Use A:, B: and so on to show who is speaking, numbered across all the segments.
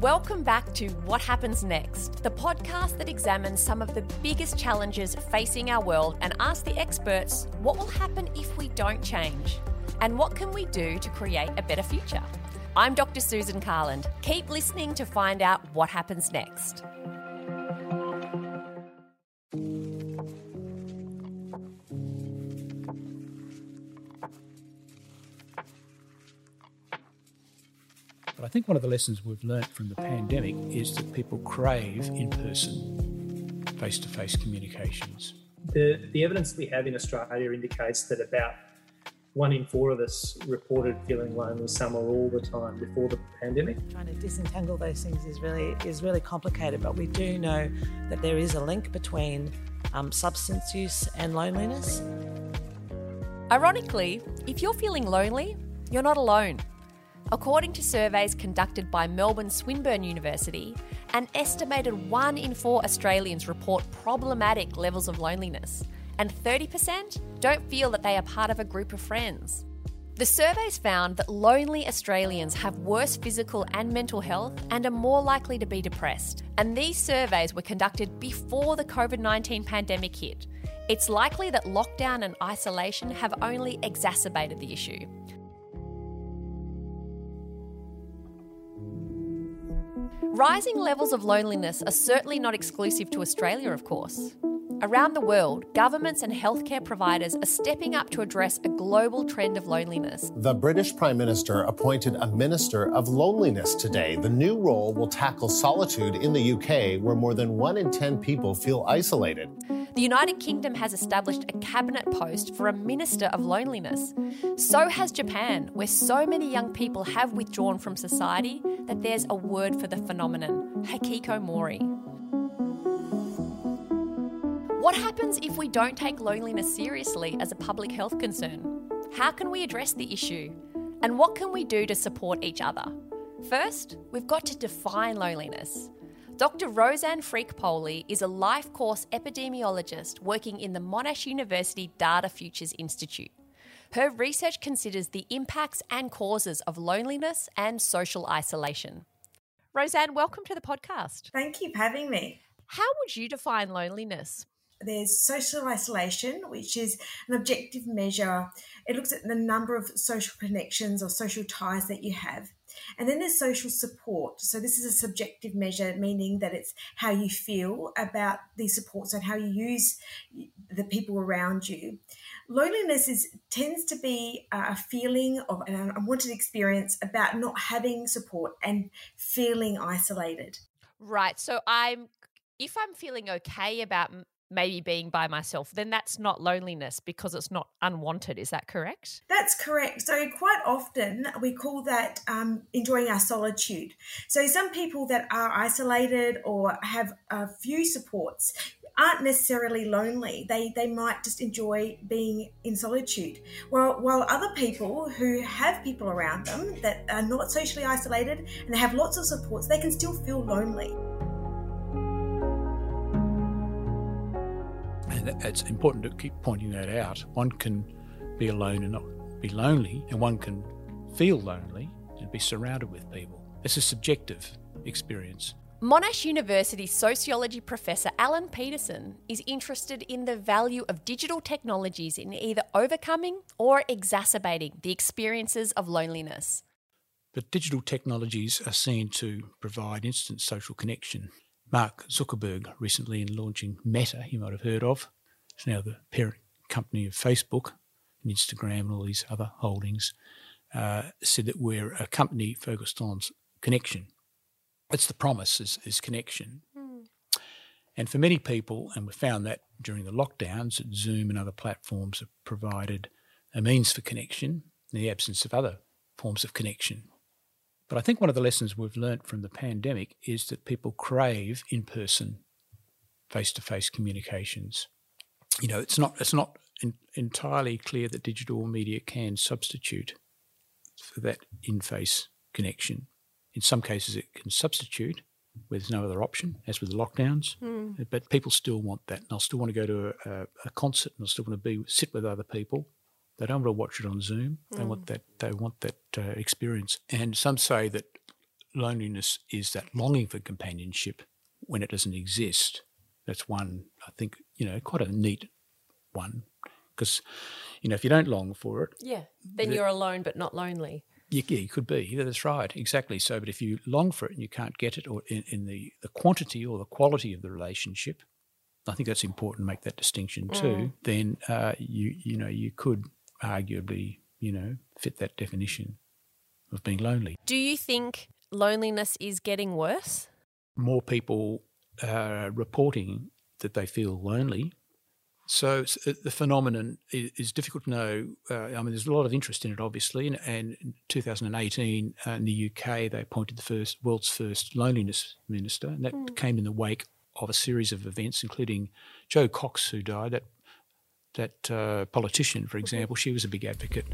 A: Welcome back to What Happens Next, the podcast that examines some of the biggest challenges facing our world and asks the experts what will happen if we don't change and what can we do to create a better future. I'm Dr. Susan Carland. Keep listening to find out what happens next.
B: I think one of the lessons we've learnt from the pandemic is that people crave in person, face to face communications.
C: The, the evidence we have in Australia indicates that about one in four of us reported feeling lonely some or all the time before the pandemic.
D: Trying to disentangle those things is really is really complicated, but we do know that there is a link between um, substance use and loneliness.
A: Ironically, if you're feeling lonely, you're not alone. According to surveys conducted by Melbourne Swinburne University, an estimated one in four Australians report problematic levels of loneliness, and 30% don't feel that they are part of a group of friends. The surveys found that lonely Australians have worse physical and mental health and are more likely to be depressed. And these surveys were conducted before the COVID 19 pandemic hit. It's likely that lockdown and isolation have only exacerbated the issue. Rising levels of loneliness are certainly not exclusive to Australia, of course. Around the world, governments and healthcare providers are stepping up to address a global trend of loneliness.
E: The British Prime Minister appointed a Minister of Loneliness today. The new role will tackle solitude in the UK, where more than one in 10 people feel isolated.
A: The United Kingdom has established a cabinet post for a Minister of Loneliness. So has Japan, where so many young people have withdrawn from society that there's a word for the phenomenon hikikomori. What happens if we don't take loneliness seriously as a public health concern? How can we address the issue? And what can we do to support each other? First, we've got to define loneliness. Dr. Rosanne Freak-Poley is a life course epidemiologist working in the Monash University Data Futures Institute. Her research considers the impacts and causes of loneliness and social isolation. Rosanne, welcome to the podcast.
F: Thank you for having me.
A: How would you define loneliness?
F: There's social isolation, which is an objective measure. It looks at the number of social connections or social ties that you have. And then there's social support. So this is a subjective measure, meaning that it's how you feel about these supports and how you use the people around you. Loneliness is tends to be a feeling of an unwanted experience about not having support and feeling isolated.
A: Right. So I'm if I'm feeling okay about maybe being by myself, then that's not loneliness because it's not unwanted. Is that correct?
F: That's correct. So, quite often we call that um, enjoying our solitude. So, some people that are isolated or have a few supports aren't necessarily lonely. They they might just enjoy being in solitude. While while other people who have people around them that are not socially isolated and they have lots of supports, they can still feel lonely.
B: It's important to keep pointing that out. One can be alone and not be lonely, and one can feel lonely and be surrounded with people. It's a subjective experience.
A: Monash University sociology professor Alan Petersen is interested in the value of digital technologies in either overcoming or exacerbating the experiences of loneliness.
B: But digital technologies are seen to provide instant social connection. Mark Zuckerberg, recently in launching Meta, you might have heard of, it's now the parent company of Facebook and Instagram and all these other holdings, uh, said that we're a company focused on connection it's the promise is, is connection. Mm. And for many people, and we found that during the lockdowns, that Zoom and other platforms have provided a means for connection in the absence of other forms of connection. But I think one of the lessons we've learnt from the pandemic is that people crave in person, face to face communications. You know, it's not, it's not in, entirely clear that digital media can substitute for that in face connection. In some cases, it can substitute where there's no other option, as with the lockdowns. Mm. But people still want that. And they'll still want to go to a, a, concert and they'll still want to be sit with other people. They don't want to watch it on Zoom. They mm. want that. They want that uh, experience. And some say that loneliness is that longing for companionship when it doesn't exist. That's one, I think, you know, quite a neat one because, you know, if you don't long for it,
A: yeah, then
B: the,
A: you're alone but not lonely.
B: Yeah, yeah, you could be. Yeah, that's right, exactly. So, but if you long for it and you can't get it, or in, in the the quantity or the quality of the relationship, I think that's important to make that distinction too. Mm. Then uh, you you know you could arguably you know fit that definition of being lonely.
A: Do you think loneliness is getting worse?
B: More people are reporting that they feel lonely. So uh, the phenomenon is, difficult to know. Uh, I mean, there's a lot of interest in it, obviously. And, and in 2018, uh, in the UK, they appointed the first world's first loneliness minister, and that mm. came in the wake of a series of events, including Jo Cox, who died. That that uh, politician, for example, she was a big advocate.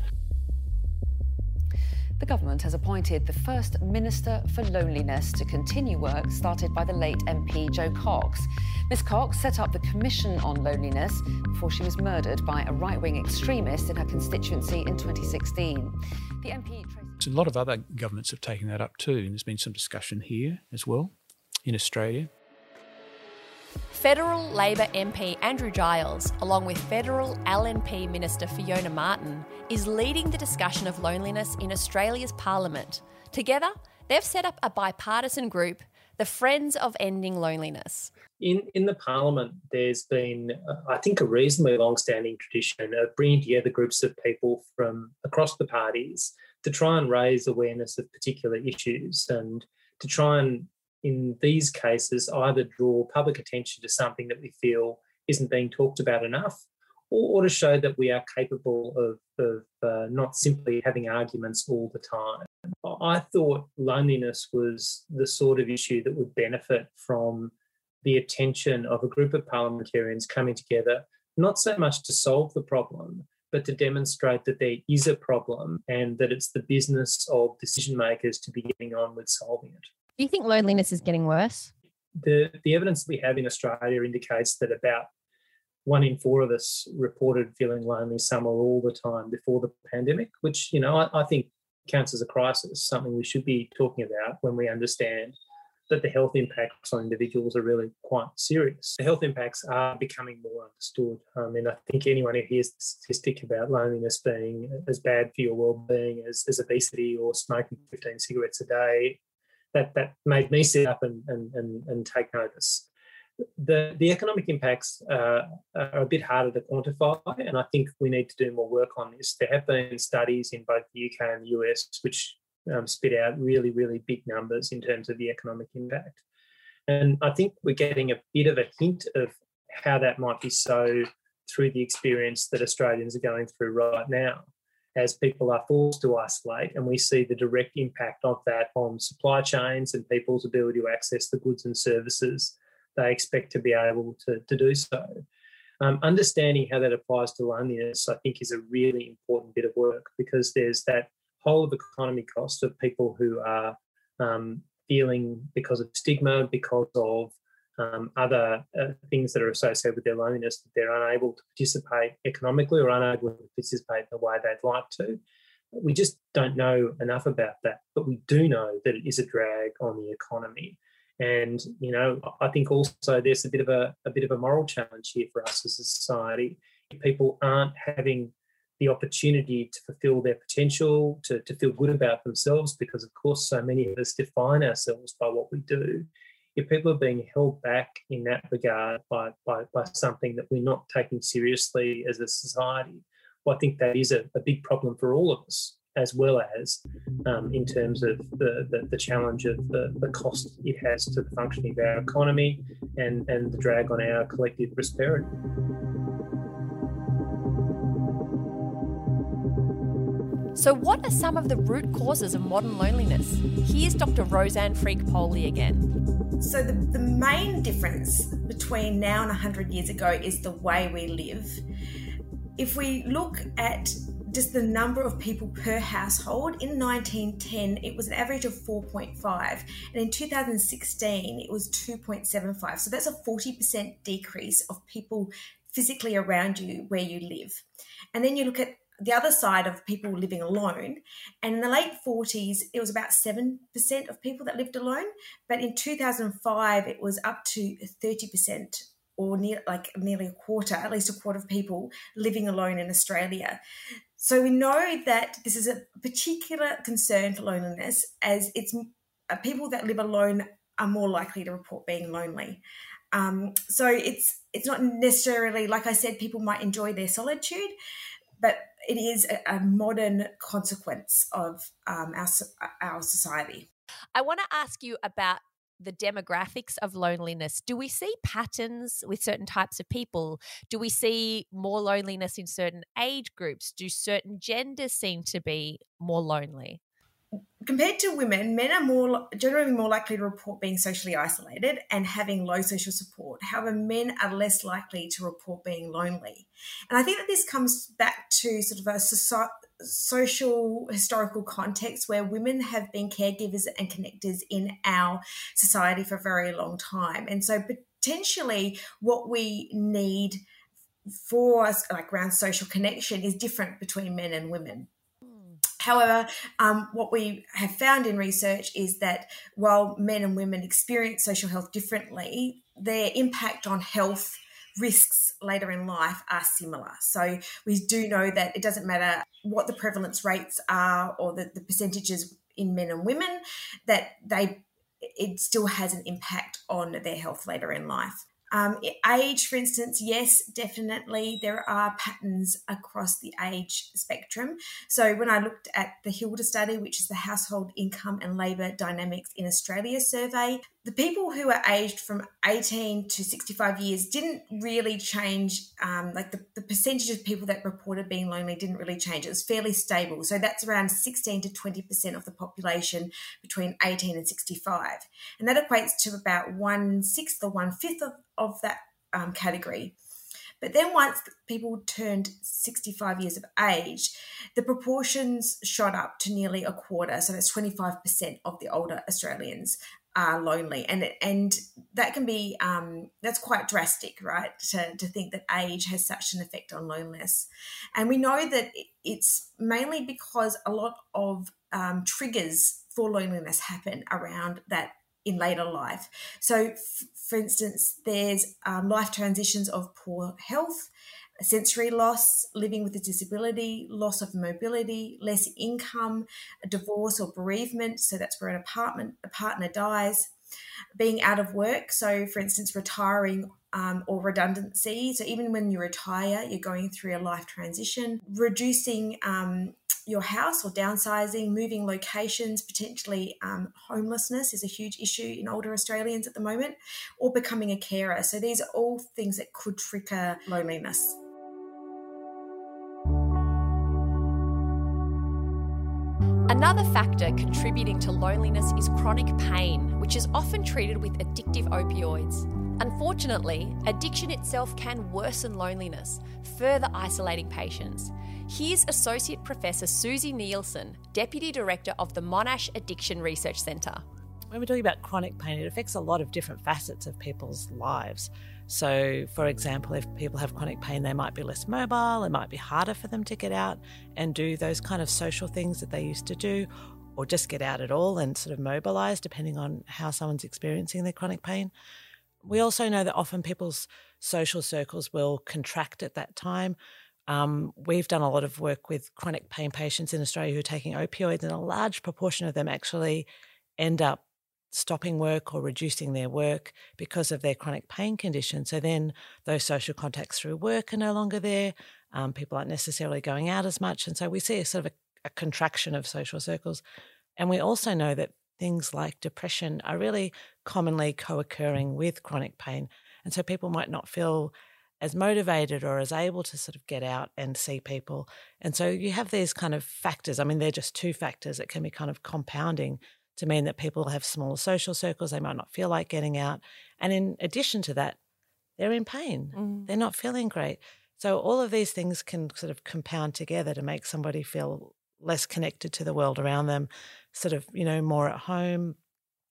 G: The government has appointed the first Minister for Loneliness to continue work started by the late MP Jo Cox. Ms Cox set up the Commission on Loneliness before she was murdered by a right wing extremist in her constituency in 2016. The MP.
B: A lot of other governments have taken that up too, and there's been some discussion here as well in Australia.
A: Federal Labor MP Andrew Giles, along with Federal LNP Minister Fiona Martin, is leading the discussion of loneliness in Australia's Parliament. Together, they've set up a bipartisan group, the Friends of Ending Loneliness.
C: In, in the Parliament, there's been, uh, I think, a reasonably long standing tradition of bringing together groups of people from across the parties to try and raise awareness of particular issues and to try and in these cases either draw public attention to something that we feel isn't being talked about enough or, or to show that we are capable of, of uh, not simply having arguments all the time. I thought loneliness was the sort of issue that would benefit from the attention of a group of parliamentarians coming together, not so much to solve the problem, but to demonstrate that there is a problem and that it's the business of decision makers to be getting on with solving it.
H: Do you think loneliness is getting worse?
C: The, the evidence we have in Australia indicates that about one in four of us reported feeling lonely some or all the time before the pandemic, which, you know, I, I think counts as a crisis, something we should be talking about when we understand that the health impacts on individuals are really quite serious. The health impacts are becoming more understood. I mean, I think anyone who hears the statistic about loneliness being as bad for your well-being as, as obesity or smoking 15 cigarettes a day that that made me sit up and and and, take notice. The the economic impacts uh, are a bit harder to quantify, and I think we need to do more work on this. There have been studies in both the UK and the US which um, spit out really really big numbers in terms of the economic impact, and I think we're getting a bit of a hint of how that might be so through the experience that Australians are going through right now as people are forced to isolate, and we see the direct impact of that on supply chains and people's ability to access the goods and services they expect to be able to, to do so. Um, understanding how that applies to loneliness, I think, is a really important bit of work because there's that whole of economy cost of people who are um, feeling because of stigma, because of um, other uh, things that are associated with their loneliness that they're unable to participate economically or unable to participate in the way they'd like to. We just don't know enough about that, but we do know that it is a drag on the economy. And you know, I think also there's a bit of a, a bit of a moral challenge here for us as a society. If people aren't having the opportunity to fulfill their potential, to, to feel good about themselves, because of course so many of us define ourselves by what we do if people are being held back in that regard by, by, by something that we're not taking seriously as a society, well, I think that is a, a big problem for all of us, as well as um, in terms of the, the, the challenge of the, the cost it has to the functioning of our economy and, and the drag on our collective prosperity.
A: So, what are some of the root causes of modern loneliness? Here's Dr. Rosanne Freak Poley again.
F: So, the, the main difference between now and 100 years ago is the way we live. If we look at just the number of people per household in 1910 it was an average of 4.5 and in 2016 it was 2.75 so that's a 40% decrease of people physically around you where you live and then you look at the other side of people living alone. And in the late 40s, it was about 7% of people that lived alone. But in 2005, it was up to 30% or near, like nearly a quarter, at least a quarter of people living alone in Australia. So we know that this is a particular concern for loneliness, as it's uh, people that live alone are more likely to report being lonely. Um, so it's it's not necessarily like I said, people might enjoy their solitude, but it is a, a modern consequence of um, our our society.
A: I want to ask you about the demographics of loneliness. Do we see patterns with certain types of people? Do we see more loneliness in certain age groups? Do certain genders seem to be more lonely?
F: Compared to women, men are more generally more likely to report being socially isolated and having low social support. However, men are less likely to report being lonely. And I think that this comes back to sort of a social historical context where women have been caregivers and connectors in our society for a very long time. And so potentially what we need for us like around social connection is different between men and women However, um, what we have found in research is that while men and women experience social health differently, their impact on health risks later in life are similar. So we do know that it doesn't matter what the prevalence rates are or the, the percentages in men and women, that they it still has an impact on their health later in life. Um, age, for instance, yes, definitely there are patterns across the age spectrum. So when I looked at the Hilda study, which is the Household Income and Labour Dynamics in Australia survey, the people who are aged from 18 to 65 years didn't really change. Um, like the, the percentage of people that reported being lonely didn't really change. It was fairly stable. So that's around 16 to 20% of the population between 18 and 65. And that equates to about one sixth or one fifth of, of that um, category. But then once people turned 65 years of age, the proportions shot up to nearly a quarter. So that's 25% of the older Australians are lonely and and that can be um, that's quite drastic right to, to think that age has such an effect on loneliness and we know that it's mainly because a lot of um, triggers for loneliness happen around that in later life so f- for instance there's um, life transitions of poor health sensory loss, living with a disability, loss of mobility, less income, a divorce or bereavement. So that's where an apartment, a partner dies. Being out of work, so for instance, retiring um, or redundancy. So even when you retire, you're going through a life transition. Reducing um, your house or downsizing, moving locations, potentially um, homelessness is a huge issue in older Australians at the moment, or becoming a carer. So these are all things that could trigger loneliness.
A: Another factor contributing to loneliness is chronic pain, which is often treated with addictive opioids. Unfortunately, addiction itself can worsen loneliness, further isolating patients. Here's Associate Professor Suzi Nielsen, Deputy Director of the Monash Addiction Research Centre.
D: When we're talking about chronic pain, it affects a lot of different facets of people's lives. So, for example, if people have chronic pain, they might be less mobile, it might be harder for them to get out and do those kind of social things that they used to do, or just get out at all and sort of mobilize, depending on how someone's experiencing their chronic pain. We also know that often people's social circles will contract at that time. Um, we've done a lot of work with chronic pain patients in Australia who are taking opioids, and a large proportion of them actually end up stopping work or reducing their work because of their chronic pain condition. So then those social contacts through work are no longer there. Um, people aren't necessarily going out as much. And so we see a sort of a, a contraction of social circles. And we also know that things like depression are really commonly co occurring with chronic pain. And so people might not feel as motivated or as able to sort of get out and see people. And so you have these kind of factors. I mean, they're just two factors that can be kind of compounding to mean that people have smaller social circles, they might not feel like getting out. And in addition to that, they're in pain, mm. they're not feeling great. So all of these things can sort of compound together to make somebody feel less connected to the world around them, sort of, you know, more at home,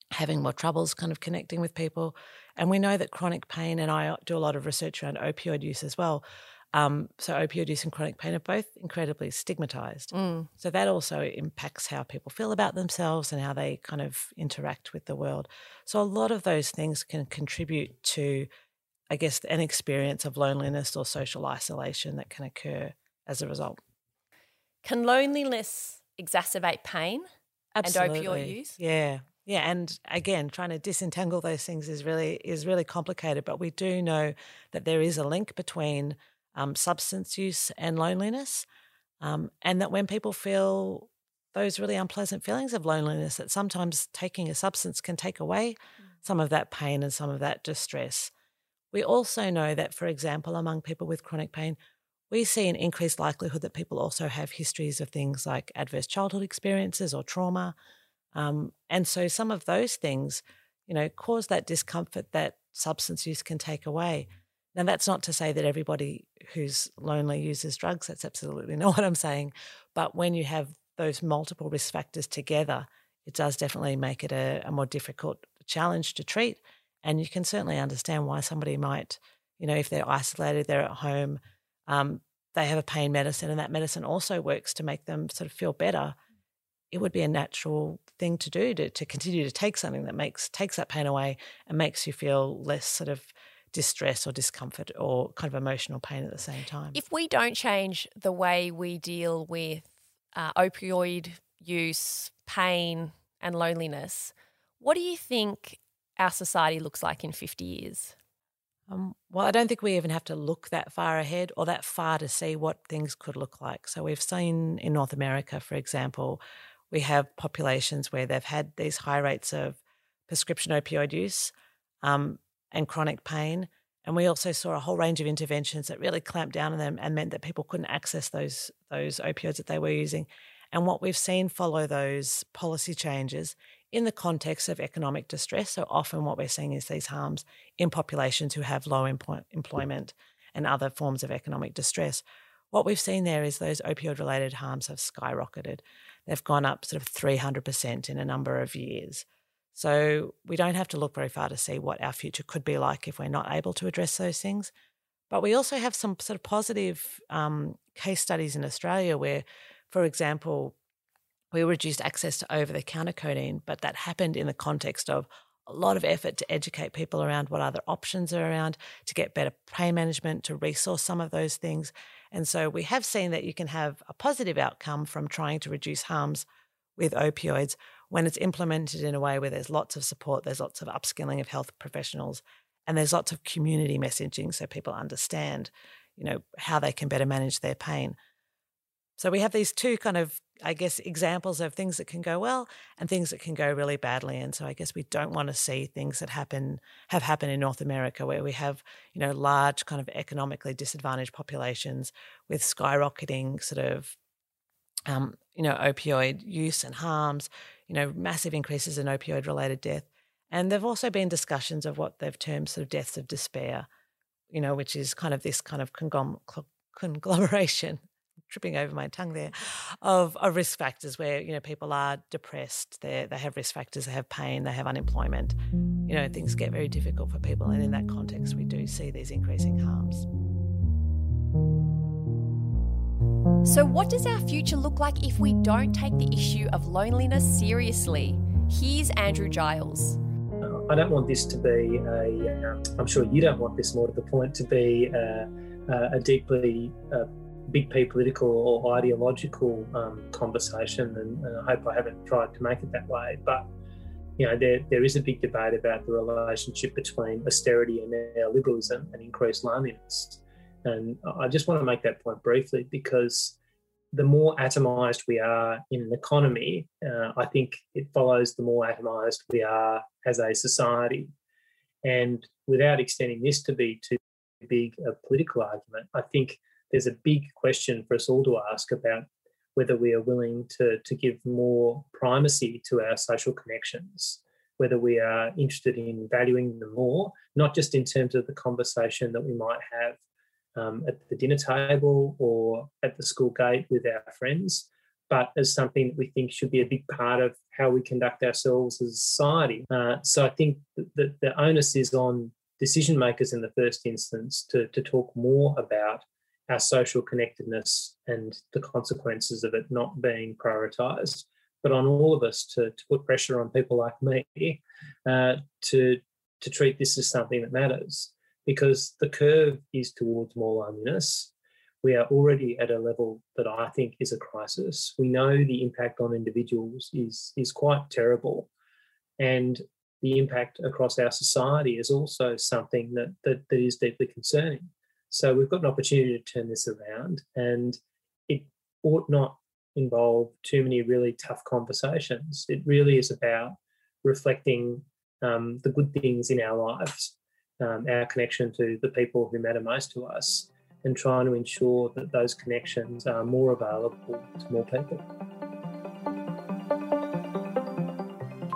D: having more troubles kind of connecting with people. And we know that chronic pain, and I do a lot of research around opioid use as well, Um, so opioid use and chronic pain are both incredibly stigmatized.
A: Mm.
D: So that also impacts how people feel about themselves and how they kind of interact with the world. So a lot of those things can contribute to, I guess, an experience of loneliness or social isolation that can occur as a result.
A: Can loneliness exacerbate pain
D: Absolutely.
A: and opioid use?
D: Yeah. Yeah, and again, trying to disentangle those things is really is really complicated. But we do know that there is a link between um, substance use and loneliness, um, and that when people feel those really unpleasant feelings of loneliness, that sometimes taking a substance can take away some of that pain and some of that distress. We also know that, for example, among people with chronic pain, we see an increased likelihood that people also have histories of things like adverse childhood experiences or trauma. Um, and so some of those things, you know, cause that discomfort that substance use can take away. Now, that's not to say that everybody who's lonely uses drugs. That's absolutely not what I'm saying. But when you have those multiple risk factors together, it does definitely make it a, a more difficult challenge to treat. And you can certainly understand why somebody might, you know, if they're isolated, they're at home, um, they have a pain medicine, and that medicine also works to make them sort of feel better. It would be a natural thing to do to, to continue to take something that makes takes that pain away and makes you feel less sort of distress or discomfort or kind of emotional pain at the same time.
A: If we don't change the way we deal with uh, opioid use, pain, and loneliness, what do you think our society looks like in 50 years?
D: Um, well, I don't think we even have to look that far ahead or that far to see what things could look like. So, we've seen in North America, for example, we have populations where they've had these high rates of prescription opioid use um, and chronic pain. And we also saw a whole range of interventions that really clamped down on them and meant that people couldn't access those those opioids that they were using. And what we've seen follow those policy changes in the context of economic distress. So often what we're seeing is these harms in populations who have low employ- employment and other forms of economic distress. What we've seen there is those opioid related harms have skyrocketed. They've gone up sort of 300% in a number of years. So we don't have to look very far to see what our future could be like if we're not able to address those things. But we also have some sort of positive um, case studies in Australia where, for example, we reduced access to over the counter codeine, but that happened in the context of a lot of effort to educate people around what other options are around, to get better pain management, to resource some of those things. And so we have seen that you can have a positive outcome from trying to reduce harms with opioids when it's implemented in a way where there's lots of support, there's lots of upskilling of health professionals, and there's lots of community messaging so people understand, you know, how they can better manage their pain. So we have these two kind of, I guess, examples of things that can go well and things that can go really badly. And so I guess we don't want to see things that happen have happened in North America where we have, you know, large kind of economically disadvantaged populations with skyrocketing sort of um, you know, opioid use and harms, you know, massive increases in opioid related death. And there've also been discussions of what they've termed sort of deaths of despair, you know, which is kind of this kind of conglomeration, tripping over my tongue there, of, of risk factors where, you know, people are depressed, they they have risk factors, they have pain, they have unemployment. You know, things get very difficult for people. And in that context, we do see these increasing harms.
A: So, what does our future look like if we don't take the issue of loneliness seriously? Here's Andrew Giles.
C: I don't want this to be a, uh, I'm sure you don't want this more to the point, to be a, a deeply uh, big P political or ideological um, conversation. And, and, I hope I haven't tried to make it that way. But, you know, there, there is a big debate about the relationship between austerity and neoliberalism and increased loneliness. And I just want to make that point briefly because the more atomized we are in an economy, uh, I think it follows the more atomized we are as a society. And without extending this to be too big a political argument, I think there's a big question for us all to ask about whether we are willing to, to give more primacy to our social connections, whether we are interested in valuing them more, not just in terms of the conversation that we might have um, at the dinner table or at the school gate with our friends, but as something that we think should be a big part of how we conduct ourselves as a society. Uh, so I think that the onus is on decision makers in the first instance to, to talk more about our social connectedness and the consequences of it not being prioritised, but on all of us to, to put pressure on people like me uh, to to treat this as something that matters because the curve is towards more loneliness. We are already at a level that I think is a crisis. We know the impact on individuals is, is quite terrible. And the impact across our society is also something that, that, that is deeply concerning. So we've got an opportunity to turn this around, and it ought not involve too many really tough conversations. It really is about reflecting um, the good things in our lives, um, our connection to the people who matter most to us, and trying to ensure that those connections are more available to more people.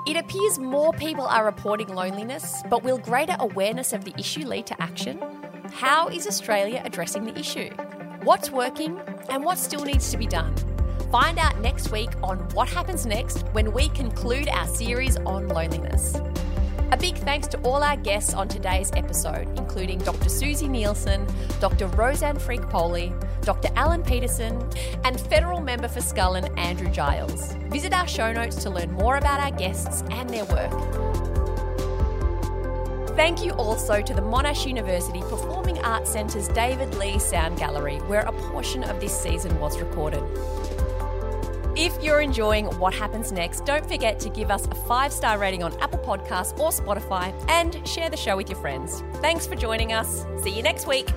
A: It appears more people are reporting loneliness, but will greater awareness of the issue lead to action? How is Australia addressing the issue? What's working and what still needs to be done? Find out next week on what happens next when we conclude our series on loneliness. A big thanks to all our guests on today's episode, including Dr. Suzi Nielsen, Dr. Rosanne Freak-Poley, Dr. Alan Petersen, and Federal Member for Scullin, Andrew Giles. Visit our show notes to learn more about our guests and their work. Thank you also to the Monash University Performing Arts Centre's David Li Sound Gallery, where a portion of this season was recorded. If you're enjoying What Happens Next, don't forget to give us a five star rating on Apple Podcasts or Spotify and share the show with your friends. Thanks for joining us. See you next week.